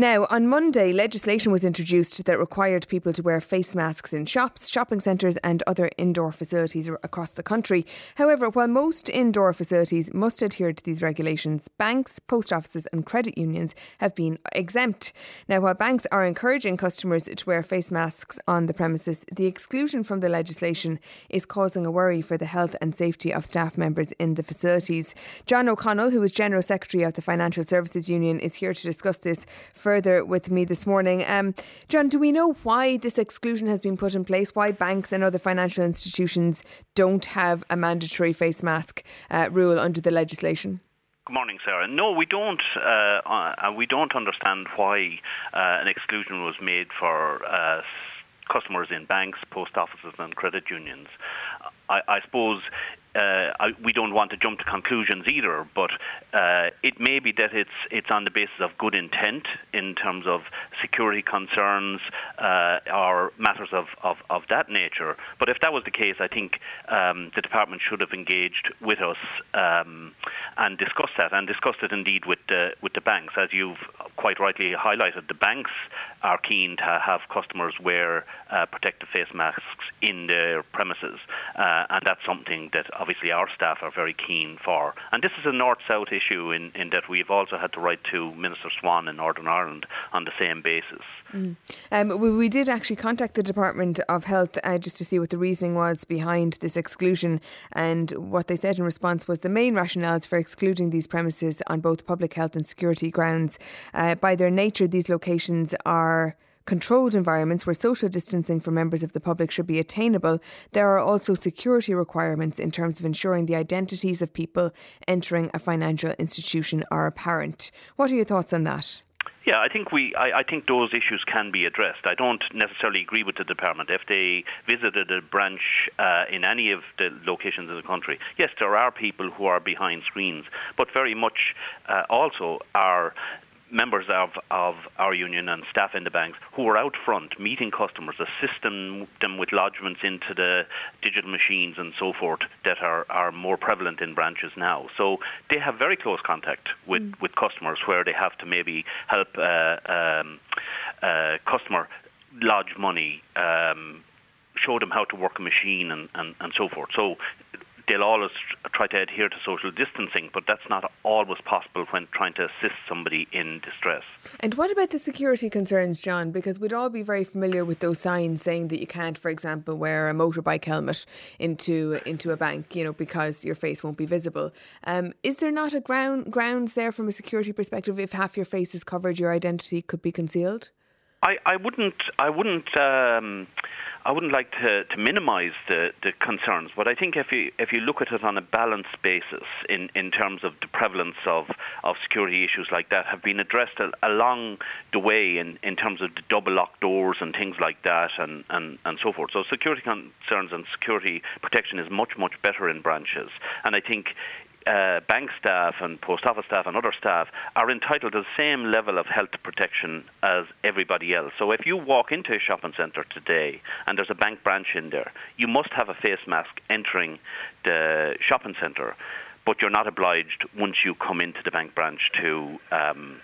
Now, on Monday, legislation was introduced that required people to wear face masks in shops, shopping centres, and other indoor facilities across the country. However, while most indoor facilities must adhere to these regulations, banks, post offices, and credit unions have been exempt. Now, while banks are encouraging customers to wear face masks on the premises, the exclusion from the legislation is causing a worry for the health and safety of staff members in the facilities. John O'Connell, who is General Secretary of the Financial Services Union, is here to discuss this further with me this morning. Um, John, do we know why this exclusion has been put in place? Why banks and other financial institutions don't have a mandatory face mask uh, rule under the legislation? Good morning, Sarah. No, we don't. Uh, uh, we don't understand why uh, an exclusion was made for uh, customers in banks, post offices, and credit unions. I, I suppose uh, I, we don't want to jump to conclusions either, but uh, it may be that it's it's on the basis of good intent in terms of security concerns uh, or matters of, of, of, that nature. But if that was the case, I think um, the department should have engaged with us um, and discussed that, and discussed it indeed with the with the banks, as you've quite rightly highlighted. The banks are keen to have customers wear uh, protective face masks in their premises, uh, and that's something that obviously our staff are very keen for. And this is a north-south issue in, in that we've also had to write to Minister Swann in Northern Ireland on the same basis. Mm. Um, we, we, did actually contact the Department of Health uh, just to see what the reasoning was behind this exclusion, and what they said in response was the main rationales for excluding these premises on both public health and security grounds. Uh, by their nature, these locations are controlled environments where social distancing for members of the public should be attainable, there are also security requirements in terms of ensuring the identities of people entering a financial institution are apparent. What are your thoughts on that? Yeah, I think we. I, I, think those issues can be addressed. I don't necessarily agree with the department if they visited a branch uh, in any of the locations in the country. Yes, there are people who are behind screens, but very much uh, also are members of, of our union and staff in the banks who are out front meeting customers, assisting them with lodgements into the digital machines and so forth that are, are more prevalent in branches now. So they have very close contact with, mm. with customers where they have to maybe help uh, um, uh, customer lodge money, um, show them how to work a machine and, and, and so forth. So they'll always try to adhere to social distancing, but that's not always possible when trying to assist somebody in distress. And what about the security concerns, John? Because we'd all be very familiar with those signs saying that you can't, for example, wear a motorbike helmet into into a bank, you know, because your face won't be visible. Um, is there not a ground grounds there from a security perspective if half your face is covered, your identity could be concealed? I, I wouldn't I wouldn't um, I wouldn't like to, to minimise the, the concerns, but I think if you if you look at it on a balanced basis in, in terms of the prevalence of, of security issues like that have been addressed along the way in, in terms of the double locked doors and things like that and, and, and so forth. So security concerns and security protection is much, much better in branches. And I think uh, bank staff and post office staff and other staff are entitled to the same level of health protection as everybody else. So if you walk into a shopping centre today and there's a bank branch in there, you must have a face mask entering the shopping centre. But you're not obliged once you come into the bank branch to um,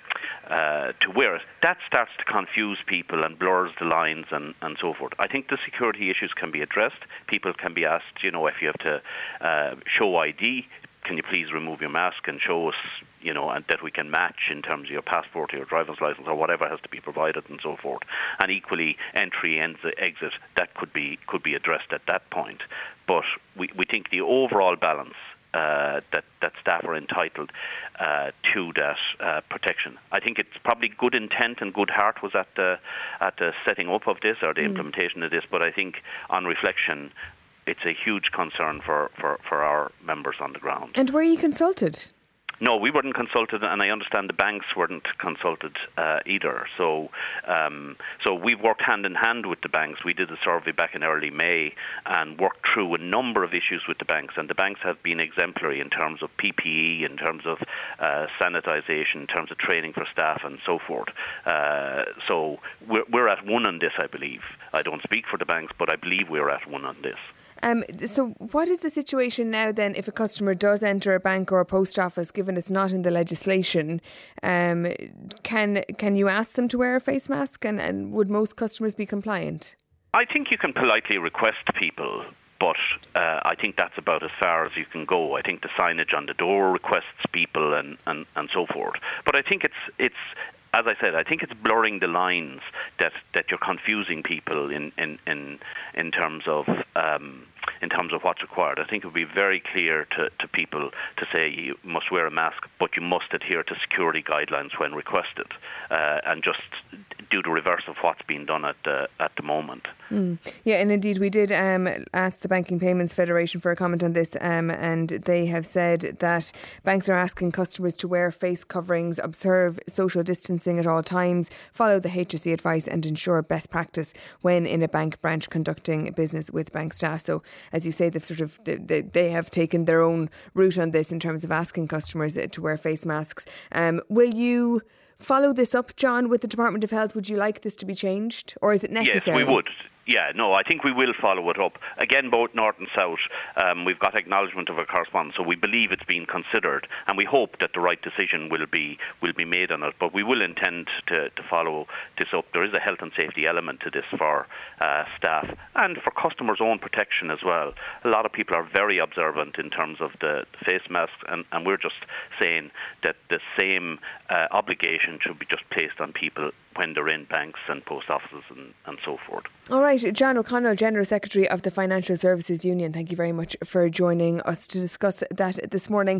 uh, to wear it. That starts to confuse people and blurs the lines and, and so forth. I think the security issues can be addressed. People can be asked, you know, if you have to uh, show ID, can you please remove your mask and show us, you know, and that we can match in terms of your passport or your driver's license or whatever has to be provided and so forth. And equally, entry and exit that could be could be addressed at that point. But we, we think the overall balance uh, that that staff are entitled uh, to that uh, protection. I think it's probably good intent and good heart was at the at the setting up of this or the mm. implementation of this, but I think on reflection, it's a huge concern for, for, for our members on the ground. And were you consulted? No, we weren't consulted, and I understand the banks weren't consulted uh, either. So, um, so we've worked hand in hand with the banks. We did a survey back in early May and worked through a number of issues with the banks, and the banks have been exemplary in terms of PPE, in terms of uh, sanitisation, in terms of training for staff, and so forth. Uh, so we're, we're at one on this, I believe. I don't speak for the banks, but I believe we're at one on this. Um, so, what is the situation now then if a customer does enter a bank or a post office, given it's not in the legislation? Um, can can you ask them to wear a face mask, and, and would most customers be compliant? I think you can politely request people but uh, I think that's about as far as you can go. I think the signage on the door requests people and, and, and so forth. But I think it's it's as I said, I think it's blurring the lines that, that you're confusing people in in, in, in terms of um, in terms of what's required. I think it would be very clear to, to people to say you must wear a mask, but you must adhere to security guidelines when requested, uh, and just do the reverse of what's being done at the at the moment. Mm. Yeah, and indeed, we did um, ask the Banking Payments Federation for a comment on this, um, and they have said that banks are asking customers to wear face coverings, observe social distancing at all times, follow the HSE advice, and ensure best practice when in a bank branch conducting business with bank staff. So, as you say, they've sort of they, they have taken their own route on this in terms of asking customers to wear face masks. Um, will you? follow this up, John, with the Department of Health? Would you like this to be changed, or is it necessary? Yes, we would. Yeah, no, I think we will follow it up. Again, both North and South, um, we've got acknowledgement of a correspondence, so we believe it's being considered, and we hope that the right decision will be will be made on it. But we will intend to, to follow this up. There is a health and safety element to this for uh, staff and for customers' own protection as well. A lot of people are very observant in terms of the, face masks, and, and, we're just saying that the same uh, obligation should be just placed on people when they're in banks and post offices and, and so forth. All right, John O'Connell, General Secretary of the Financial Services Union, thank you very much for joining us to discuss that this morning.